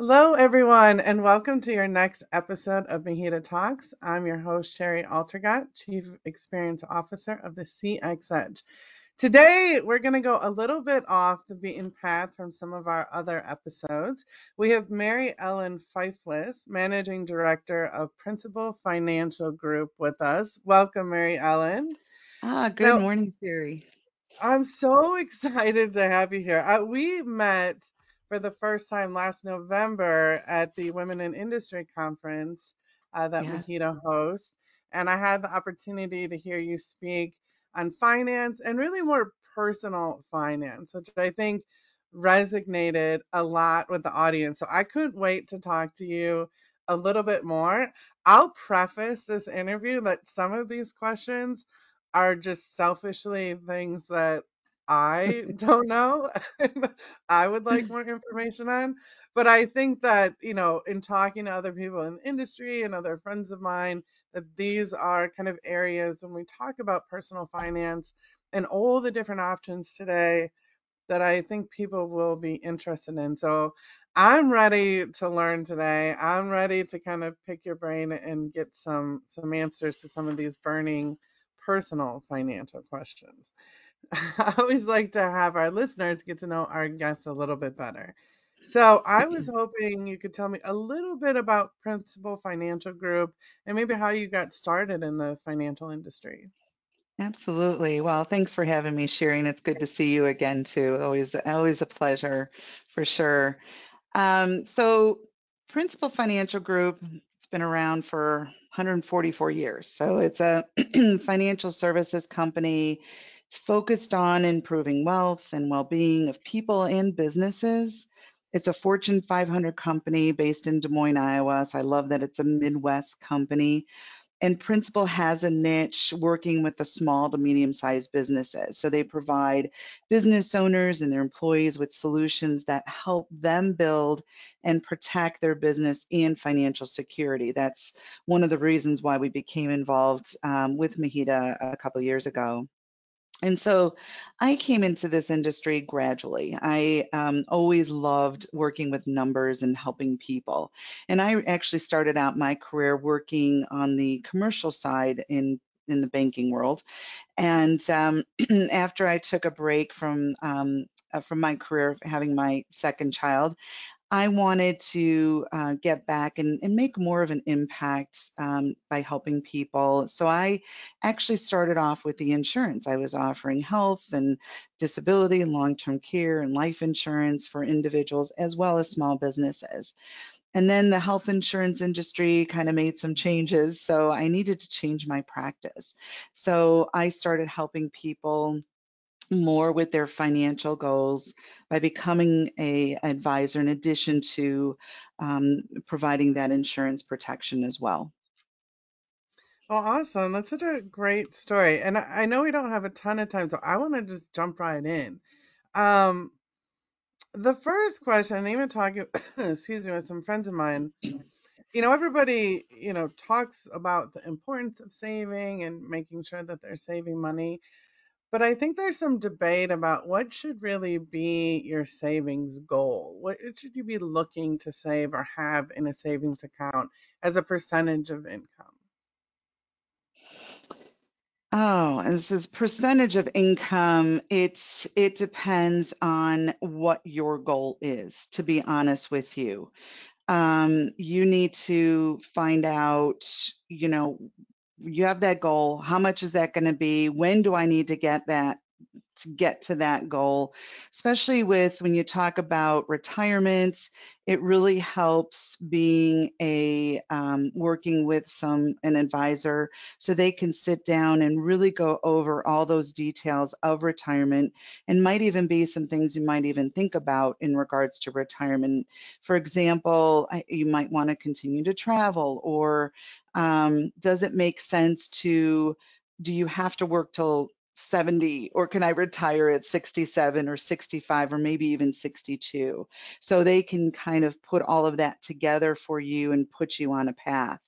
Hello, everyone, and welcome to your next episode of MHEDA Talks. I'm your host, Shari Altergott, Chief Experience Officer of the CX Edge. Today, we're going to go a little bit off the beaten path from some of our other episodes. We have Mary Ellen Fiflis, Managing Director of Principal Financial Group, with us. Welcome, Mary Ellen. Ah, good Now, morning, Shari. I'm so excited to have you here. Uh, we met for the first time last November at the Women in Industry Conference uh, that Yeah. MHEDA hosts, and I had the opportunity to hear you speak on finance and really more personal finance, which I think resonated a lot with the audience. So I couldn't wait to talk to you a little bit more. I'll preface this interview that some of these questions are just selfishly things that I don't know. I would like more information on. But I think that, you know, in talking to other people in the industry and other friends of mine, that these are kind of areas when we talk about personal finance and all the different options today that I think people will be interested in. So I'm ready to learn today. I'm ready to kind of pick your brain and get some some answers to some of these burning personal financial questions. I always like to have our listeners get to know our guests a little bit better. So I was hoping you could tell me a little bit about Principal Financial Group and maybe how you got started in the financial industry. Absolutely. Well, thanks for having me, and it's good to see you again too. Always, always a pleasure, for sure. Um, so, Principal Financial Group, it's been around for 144 years. So, it's a financial services company. It's focused on improving wealth and well-being of people and businesses. It's a Fortune 500 company based in Des Moines, Iowa. So I love that it's a Midwest company and Principal has a niche working with the small to medium sized businesses. So they provide business owners and their employees with solutions that help them build and protect their business and financial security. That's one of the reasons why we became involved um, with MHEDA a couple years ago. And so I came into this industry gradually. I um, always loved working with numbers and helping people. And I actually started out my career working on the commercial side in in the banking world. And um, after I took a break from um, uh, from my career, having my second child, I wanted to uh, get back and, and make more of an impact um, by helping people. So I actually started off with the insurance. I was offering health and disability and long term care and life insurance for individuals as well as small businesses. And then the health insurance industry kind of made some changes. So I needed to change my practice. So I started helping people more with their financial goals by becoming a advisor in addition to um, providing that insurance protection as well. Well, awesome. That's such a great story. And I know we don't have a ton of time, so I want to just jump right in. Um, the first question—I even talking, excuse me, with some friends of mine, you know, everybody, you know, talks about the importance of saving and making sure that they're saving money. But I think there's some debate about what should really be your savings goal. What should you be looking to save or have in a savings account as a percentage of income? Oh, and this is percentage of income. It's it depends on what your goal is, to be honest with you. Um, you need to find out, you know, you have that goal. How much is that going to be? When do I need to get that? To get to that goal, especially with when you talk about retirement. It really helps being a um, working with some an advisor so they can sit down and really go over all those details of retirement and might even be some things you might even think about in regards to retirement. For example, you might want to continue to travel or um, does it make sense to do you have to work till 70 or can I retire at 67 or 65 or maybe even 62? So they can kind of put all of that together for you and put you on a path.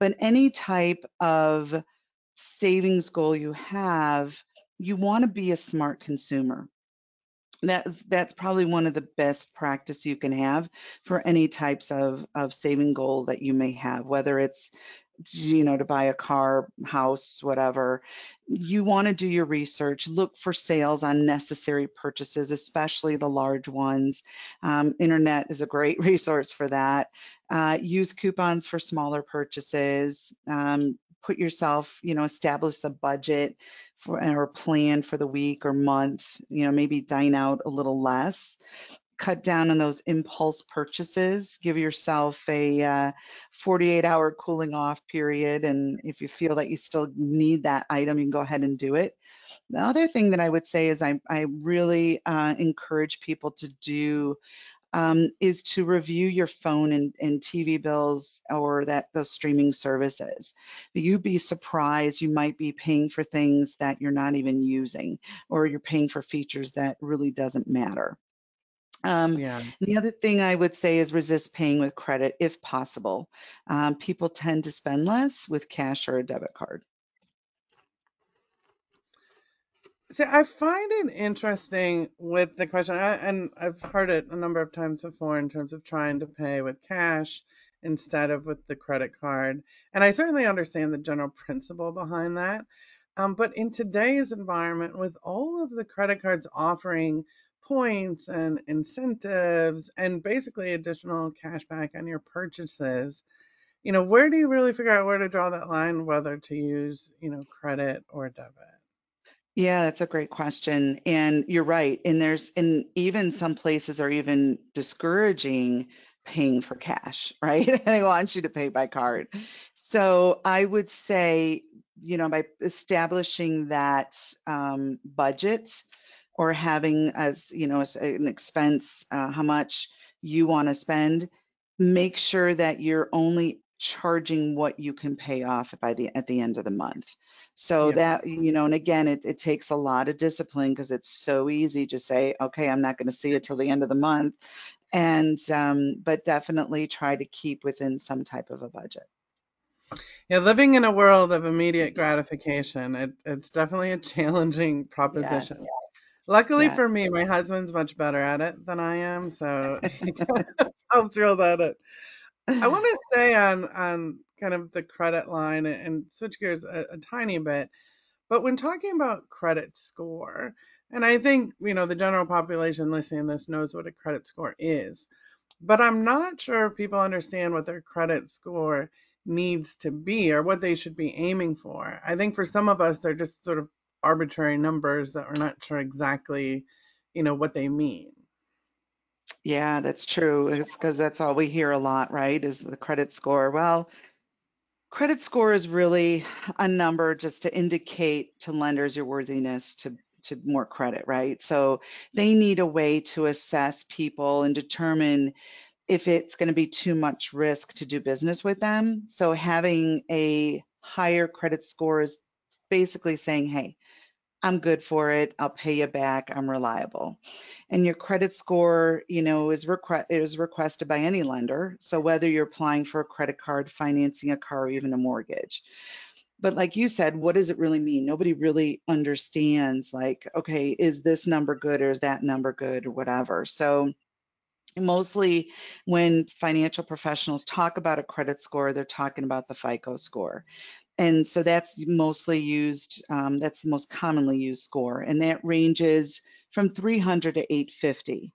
But any type of savings goal you have, you want to be a smart consumer. that's that's probably one of the best practice you can have for any types of of saving goal that you may have whether it's you know to buy a car house whatever you want to do your research look for sales on necessary purchases especially the large ones. Um, internet is a great resource for that. Uh, use coupons for smaller purchases. Um, put yourself you know establish a budget for or plan for the week or month, you know, maybe dine out a little less. Cut down on those impulse purchases. Give yourself a uh, 48 hour cooling off period. And if you feel that you still need that item, you can go ahead and do it. The other thing that I would say is I, I really uh, encourage people to do um, is to review your phone and, and TV bills or that those streaming services. You'd be surprised you might be paying for things that you're not even using, or you're paying for features that really doesn't matter. Um, Yeah. the other thing I would say is resist paying with credit if possible. Um, people tend to spend less with cash or a debit card. See, I find it interesting with the question, I, and I've heard it a number of times before in terms of trying to pay with cash instead of with the credit card. And I certainly understand the general principle behind that. Um, but in today's environment, with all of the credit cards offering points and incentives and basically additional cash back on your purchases, you know, where do you really figure out where to draw that line, whether to use, you know, credit or debit? Yeah, that's a great question. And you're right. And there's, and even some places are even discouraging paying for cash, right? they want you to pay by card. So I would say, you know, by establishing that um, budget or having as, you know, as an expense, uh, how much you want to spend, make sure that you're only charging what you can pay off by the at the end of the month. So Yes. that, you know, and again, it, it takes a lot of discipline because it's so easy to say, okay, I'm not going to see it till the end of the month. And, um, but definitely try to keep within some type of a budget. Yeah, living in a world of immediate gratification, it, it's definitely a challenging Yeah, proposition. Luckily yeah. for me, my husband's much better at it than I am, so he kind of helps reel that it. I want to stay on on kind of the credit line and switch gears a, a tiny bit. But when talking about credit score, and I think you know the general population listening to this knows what a credit score is, but I'm not sure if people understand what their credit score needs to be or what they should be aiming for. I think for some of us, they're just sort of arbitrary numbers that we're not sure exactly, you know, what they mean. Yeah, that's true. It's because that's all we hear a lot, right? Is the credit score. Well, credit score is really a number just to indicate to lenders your worthiness to to more credit, right? So they need a way to assess people and determine if it's going to be too much risk to do business with them. So having a higher credit score is basically saying, hey, I'm good for it. I'll pay you back. I'm reliable. And your credit score, you know, is, requ- is requested by any lender. So whether you're applying for a credit card, financing a car, or even a mortgage. But like you said, what does it really mean? Nobody really understands, like, okay, is this number good or is that number good or whatever. So mostly when financial professionals talk about a credit score, they're talking about the FICO score. And so that's mostly used, um, that's the most commonly used score, and that ranges from 300 to 850.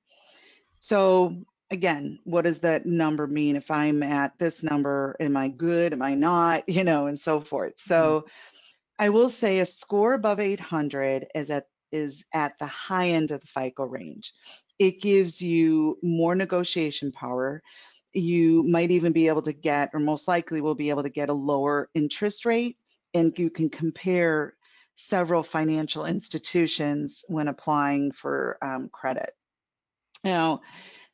So again, what does that number mean? If I'm at this number, am I good? Am I not? You know, and so forth. Mhm. So I will say a score above 800 is at is at the high end of the FICO range. It gives you more negotiation power. You might even be able to get, or most likely will be able to get a lower interest rate, and you can compare several financial institutions when applying for um, credit. Now,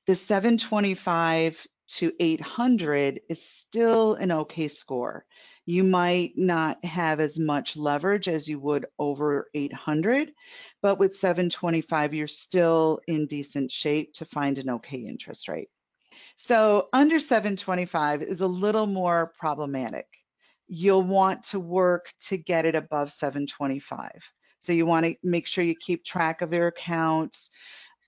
the 725 to 800 is still an okay score. You might not have as much leverage as you would over 800, but with 725, you're still in decent shape to find an okay interest rate. So under 725 is a little more problematic. You'll want to work to get it above 725. So you want to make sure you keep track of your accounts,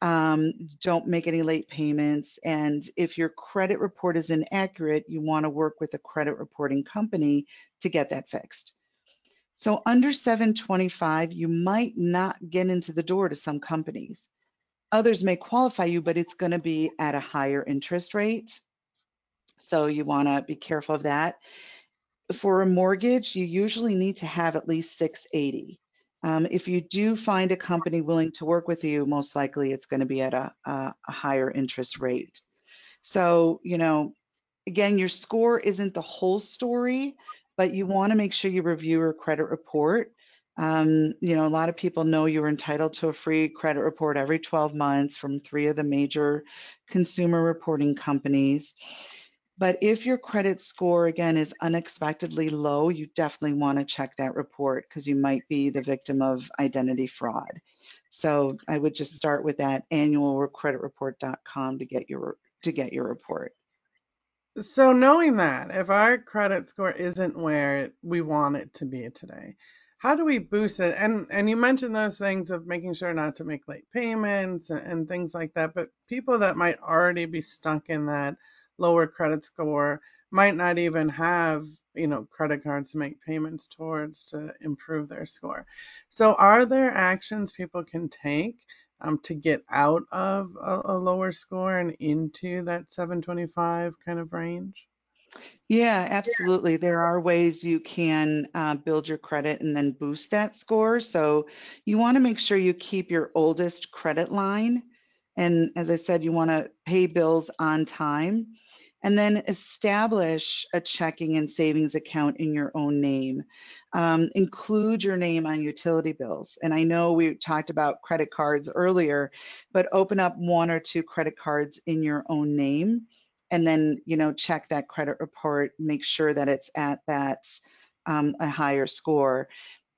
Um, don't make any late payments. And if your credit report is inaccurate, you want to work with a credit reporting company to get that fixed. So under 725, you might not get into the door to some companies. Others may qualify you, but it's going to be at a higher interest rate. So you want to be careful of that. For a mortgage, you usually need to have at least 680. Um, if you do find a company willing to work with you, most likely it's going to be at a, a, a higher interest rate. So, you know, again, your score isn't the whole story, but you want to make sure you review your credit report. Um, you know, a lot of people know you're entitled to a free credit report every 12 months from three of the major consumer reporting companies. But if your credit score, again, is unexpectedly low, you definitely want to check that report because you might be the victim of identity fraud. So I would just start with that annualcreditreport.com to get your to get your report. So knowing that if our credit score isn't where we want it to be today, how do we boost it? And and you mentioned those things of making sure not to make late payments and, and things like that. But people that might already be stuck in that lower credit score might not even have you know credit cards to make payments towards to improve their score so are there actions people can take um, to get out of a, a lower score and into that 725 kind of range Yeah, absolutely. There are ways you can uh, build your credit and then boost that score. So you want to make sure you keep your oldest credit line. And as I said, you want to pay bills on time and then establish a checking and savings account in your own name. Um, include your name on utility bills. And I know we talked about credit cards earlier, but open up one or two credit cards in your own name and then you know check that credit report make sure that it's at that um, a higher score.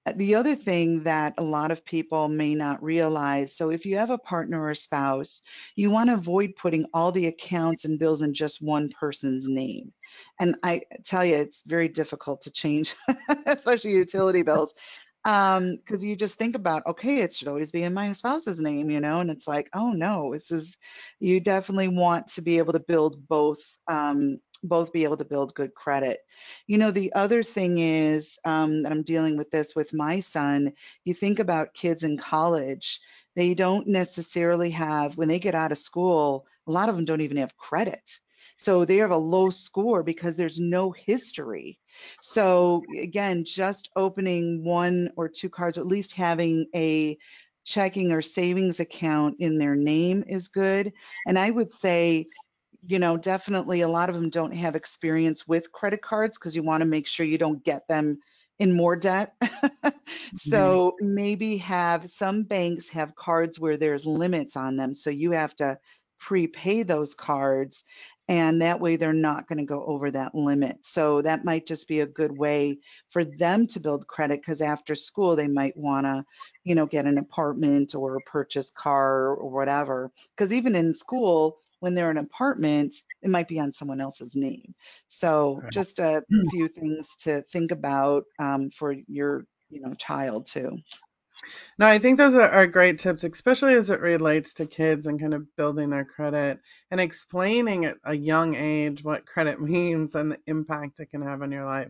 Uh, the other thing that a lot of people may not realize so if you have a partner or spouse you want to avoid putting all the accounts and bills in just one person's name. And i tell you it's very difficult to change especially utility bills um because you just think about okay it should always be in my spouse's name you know and it's like oh no this is you definitely want to be able to build both um both be able to build good credit. You know the other thing is um, that i'm dealing with this with my son you think about kids in college they don't necessarily have when they get out of school a lot of them don't even have credit so they have a low score because there's no history so again, just opening one or two cards, or at least having a checking or savings account in their name is good. And I would say, you know, definitely a lot of them don't have experience with credit cards because you want to make sure you don't get them in more debt. so maybe have some banks have cards where there's limits on them. So you have to prepay those cards and that way they're not going to go over that limit. So that might just be a good way for them to build credit because after school they might want to, you know, get an apartment or purchase car or whatever. Because even in school, when they're in an apartment, it might be on someone else's name. So just a few things to think about um, for your, you know, child too. No, I think those are, great tips, especially as it relates to kids and kind of building their credit and explaining at a young age what credit means and the impact it can have on your life.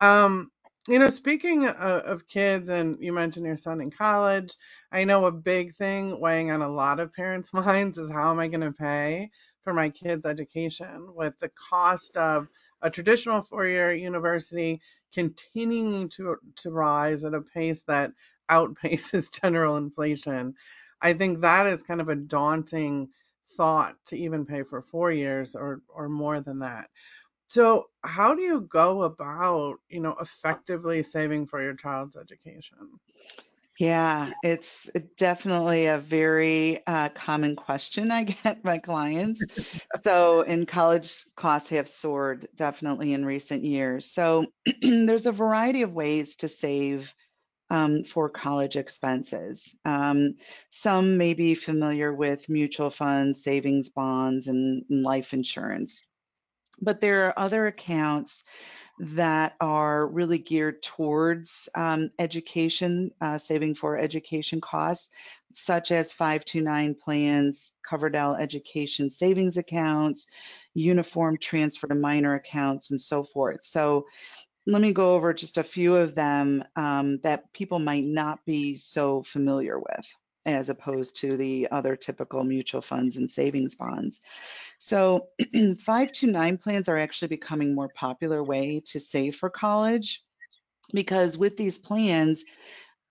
Um, you know, speaking of, of kids, and you mentioned your son in college, I know a big thing weighing on a lot of parents' minds is how am I going to pay for my kids' education with the cost of a traditional four-year university continuing to to rise at a pace that outpaces general inflation. I think that is kind of a daunting thought to even pay for four years or or more than that. So how do you go about, you know, effectively saving for your child's education? Yeah, it's definitely a very uh, common question I get my clients. So, in college, costs have soared definitely in recent years. So, there's a variety of ways to save um, for college expenses. Um, some may be familiar with mutual funds, savings bonds, and, and life insurance. But there are other accounts that are really geared towards um, education, uh, saving for education costs, such as 529 plans, Coverdell education savings accounts, uniform transfer to minor accounts, and so forth. So let me go over just a few of them um, that people might not be so familiar with as opposed to the other typical mutual funds and savings bonds. So 529 plans are actually becoming more popular way to save for college because with these plans,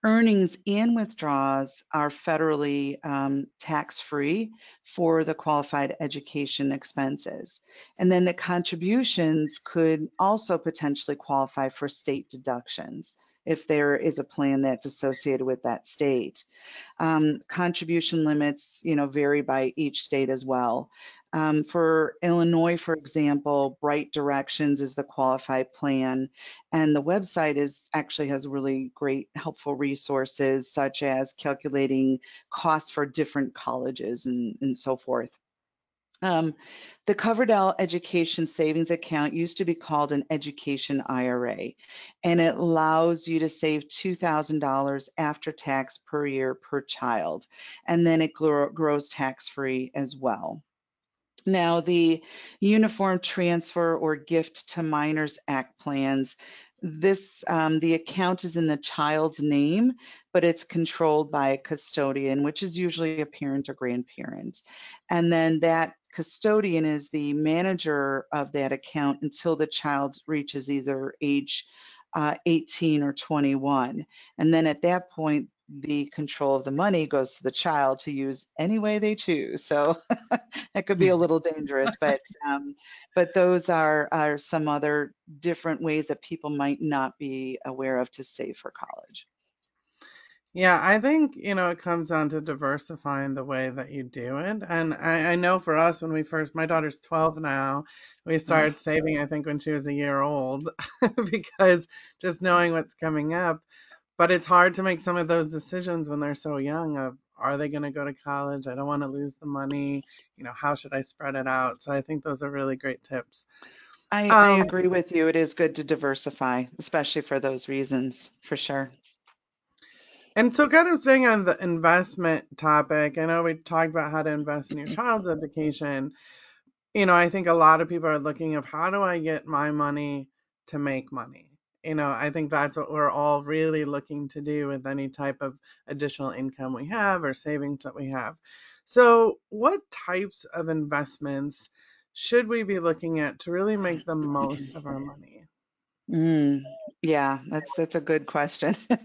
earnings and withdrawals are federally um, tax-free for the qualified education expenses. And then the contributions could also potentially qualify for state deductions if there is a plan that's associated with that state. Um, contribution limits, you know, vary by each state as well. Um, for Illinois, for example, Bright Directions is the qualified plan, and the website is actually has really great helpful resources such as calculating costs for different colleges and, and so forth. Um, the Coverdell Education Savings Account used to be called an Education IRA, and it allows you to save $2,000 after tax per year per child, and then it grows tax free as well. Now, the Uniform Transfer or Gift to Minors Act plans, this um, the account is in the child's name, but it's controlled by a custodian, which is usually a parent or grandparent. And then that custodian is the manager of that account until the child reaches either age uh, 18 or 21. And then at that point, the control of the money goes to the child to use any way they choose. So that could be a little dangerous, but um, but those are are some other different ways that people might not be aware of to save for college. Yeah, I think, you know, it comes down to diversifying the way that you do it. And I, I know for us, when we first, my daughter's 12 now, we started saving, I think, when she was a year old, because just knowing what's coming up. But it's hard to make some of those decisions when they're so young of, are they going to go to college? I don't want to lose the money. You know, how should I spread it out? So I think those are really great tips. I, I Um, agree with you. It is good to diversify, especially for those reasons, for sure. And so, kind of staying on the investment topic, I know we talked about how to invest in your child's education. You know, I think a lot of people are looking of how do I get my money to make money? You know, I think that's what we're all really looking to do with any type of additional income we have or savings that we have. So, what types of investments should we be looking at to really make the most of our money? Mm, yeah, that's that's a good question.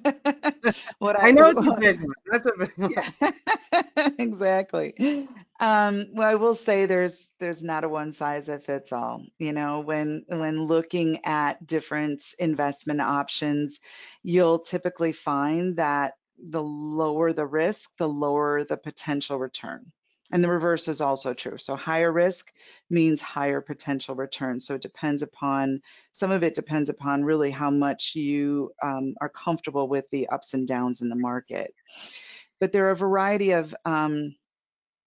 What I I know it's a big one. That's a big one. yeah, exactly. Um, well, I will say there's there's not a one size that fits all. You know, when when looking at different investment options, you'll typically find that the lower the risk, the lower the potential return. And the reverse is also true. So higher risk means higher potential return. So it depends upon, some of it depends upon really how much you um, are comfortable with the ups and downs in the market. But there are a variety of um,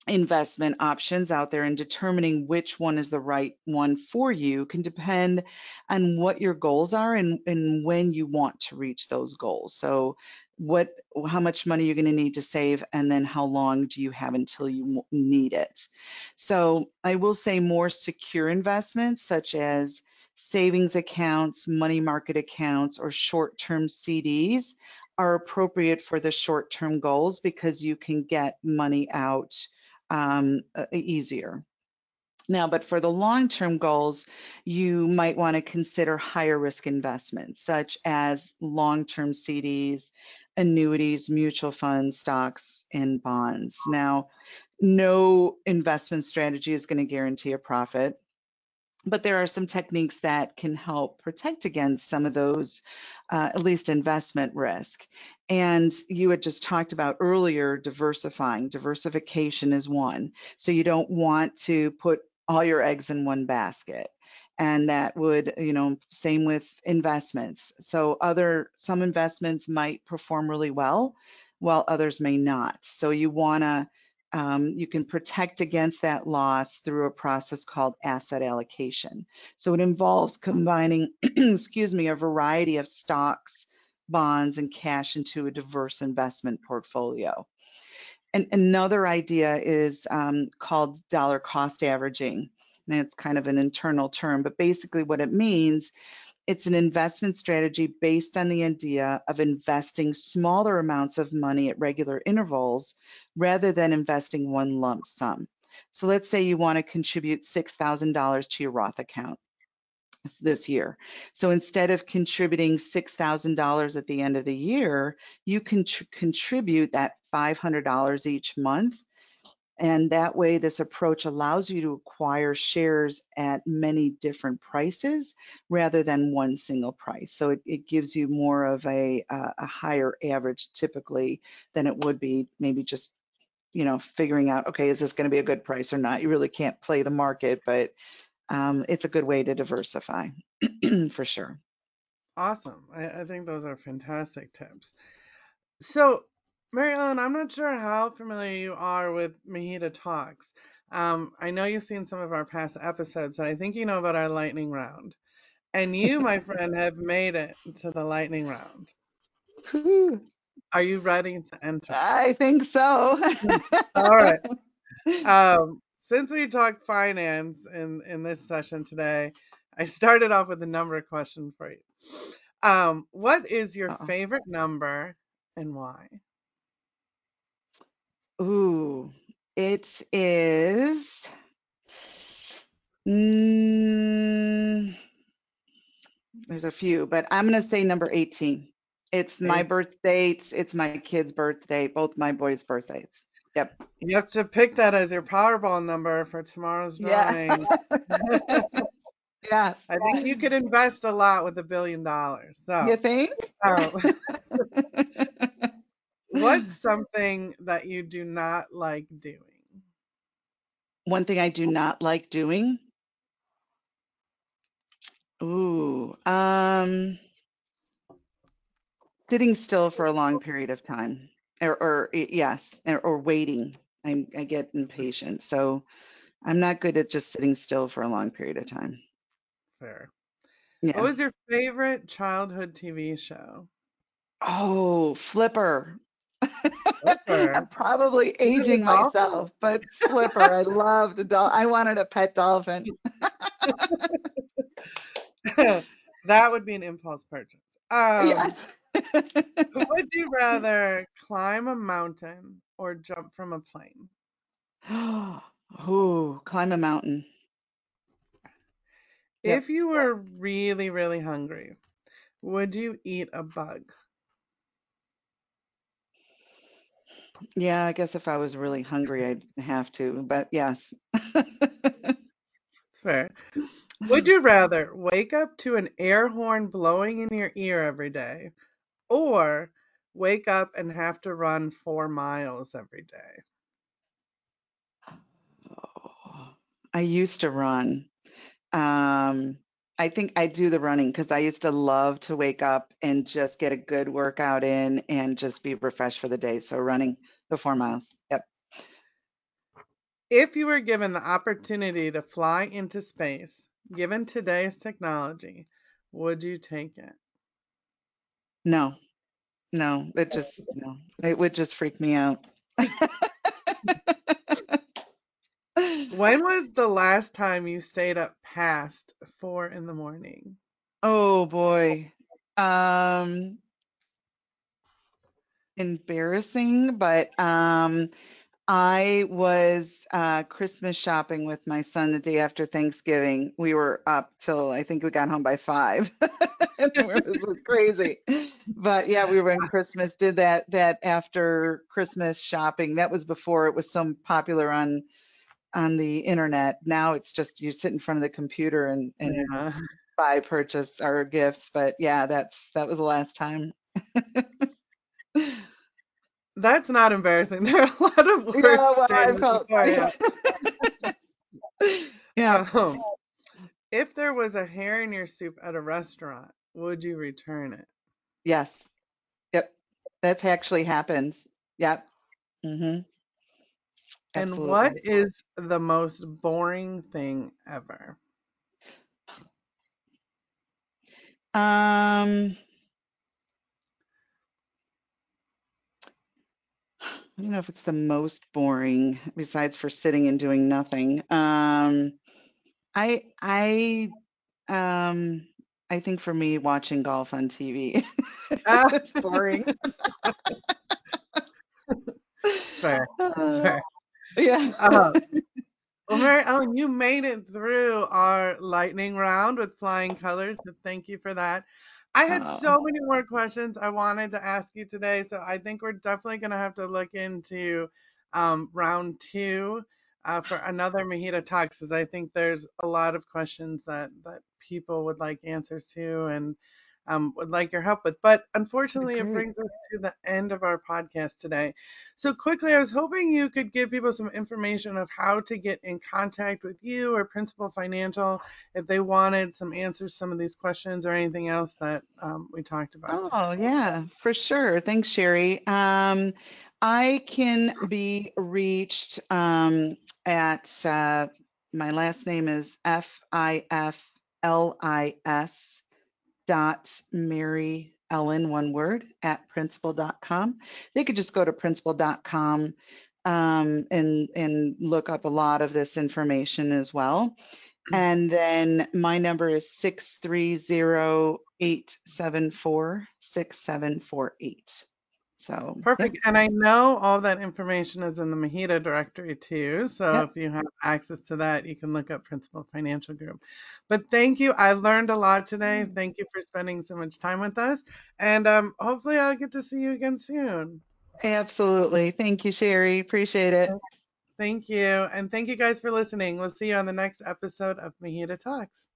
investment options out there and determining which one is the right one for you can depend on what your goals are and, and when you want to reach those goals. So what how much money you're going to need to save and then how long do you have until you need it. So I will say more secure investments such as savings accounts, money market accounts or short-term CDs are appropriate for the short-term goals because you can get money out um, easier. Now, but for the long-term goals, you might want to consider higher risk investments, such as long-term CDs, annuities, mutual funds, stocks, and bonds. Now, no investment strategy is going to guarantee a profit but there are some techniques that can help protect against some of those, uh, at least investment risk. And you had just talked about earlier diversifying. Diversification is one. So you don't want to put all your eggs in one basket. And that would, you know, same with investments. So other, some investments might perform really well, while others may not. So you want to um, you can protect against that loss through a process called asset allocation. So it involves combining, excuse me, a variety of stocks, bonds, and cash into a diverse investment portfolio. And another idea is um, called dollar cost averaging. And it's kind of an internal term, but basically what it means it's an investment strategy based on the idea of investing smaller amounts of money at regular intervals rather than investing one lump sum. So let's say you want to contribute $6,000 to your Roth account this year. So instead of contributing $6,000 at the end of the year, you can contribute that $500 each month and that way, this approach allows you to acquire shares at many different prices rather than one single price. So it, it gives you more of a, a higher average typically than it would be maybe just, you know, figuring out, okay, is this going to be a good price or not? You really can't play the market, but um, it's a good way to diversify for sure. Awesome. I, I think those are fantastic tips. So Mary Ellen, I'm not sure how familiar you are with MHEDA Talks. Um, I know you've seen some of our past episodes, so I think you know about our lightning round. And you, my friend, have made it to the lightning round. Are you ready to enter? I think so. All right. Um, since we talked finance in, in this session today, I started off with a number question for you. Um, what is your Uh-oh. favorite number and why? Ooh, it is. Mm, there's a few, but I'm going to say number 18. It's my birthday. It's, it's my kid's birthday, both my boys' birthdays. Yep. You have to pick that as your Powerball number for tomorrow's drawing. Yeah. yes. I think you could invest a lot with a billion dollars. So you think? What's something that you do not like doing? One thing I do not like doing. Ooh, um, sitting still for a long period of time, or, or yes, or, or waiting. I, I get impatient, so I'm not good at just sitting still for a long period of time. Fair. Yeah. What was your favorite childhood TV show? Oh, Flipper. I'm probably aging myself, but Flipper, I love the doll. I wanted a pet dolphin. that would be an impulse purchase. Um, yes. would you rather climb a mountain or jump from a plane? oh, climb a mountain. If yep. you were really, really hungry, would you eat a bug? Yeah, I guess if I was really hungry, I'd have to, but yes. Fair. Would you rather wake up to an air horn blowing in your ear every day or wake up and have to run four miles every day? Oh, I used to run. Um, I think I do the running because I used to love to wake up and just get a good workout in and just be refreshed for the day. So running the four miles. Yep. If you were given the opportunity to fly into space, given today's technology, would you take it? No. No, it just no. It would just freak me out. when was the last time you stayed up past four in the morning? Oh boy. Um embarrassing, but um I was uh, Christmas shopping with my son the day after Thanksgiving. We were up till I think we got home by five. this was crazy. But yeah, we were in Christmas. Did that that after Christmas shopping. That was before it was so popular on on the internet. Now it's just you sit in front of the computer and and yeah. buy purchase or gifts. But yeah, that's that was the last time. That's not embarrassing. There are a lot of worse yeah, well, I felt, yeah. yeah. Um, if there was a hair in your soup at a restaurant, would you return it? Yes. Yep. That's actually happens. Yep. Mhm. And what is the most boring thing ever? Um, I don't know if it's the most boring besides for sitting and doing nothing. Um, I I um I think for me watching golf on TV Ah, it's boring. it's fair. It's fair. Yeah. Uh, Well, Mary Ellen, you made it through our lightning round with flying colors, so thank you for that. I had Oh, so many more questions I wanted to ask you today, so I think we're definitely going to have to look into um, round two uh, for another MHEDA Talks, because I think there's a lot of questions that that people would like answers to and um, would like your help with. But unfortunately, it brings us to the end of our podcast today. So quickly, I was hoping you could give people some information of how to get in contact with you or Principal Financial if they wanted some answers to some of these questions or anything else that um, we talked about Oh, yeah, for sure. Thanks, Shari. Um, I can be reached um, at uh, my last name is F I F L I S dot Mary Ellen, one word, at principal.com. They could just go to principal.com um, and and look up a lot of this information as well. And then my number is six three zero eight seven four six seven four eight. So Perfect. And I know all that information is in the MHEDA directory too. So yep. if you have access to that, you can look up Principal Financial Group. But thank you. I learned a lot today. Thank you for spending so much time with us. And um, hopefully, I'll get to see you again soon. Absolutely. Thank you, Shari. Appreciate it. Thank you. And thank you guys for listening. We'll see you on the next episode of MHEDA Talks.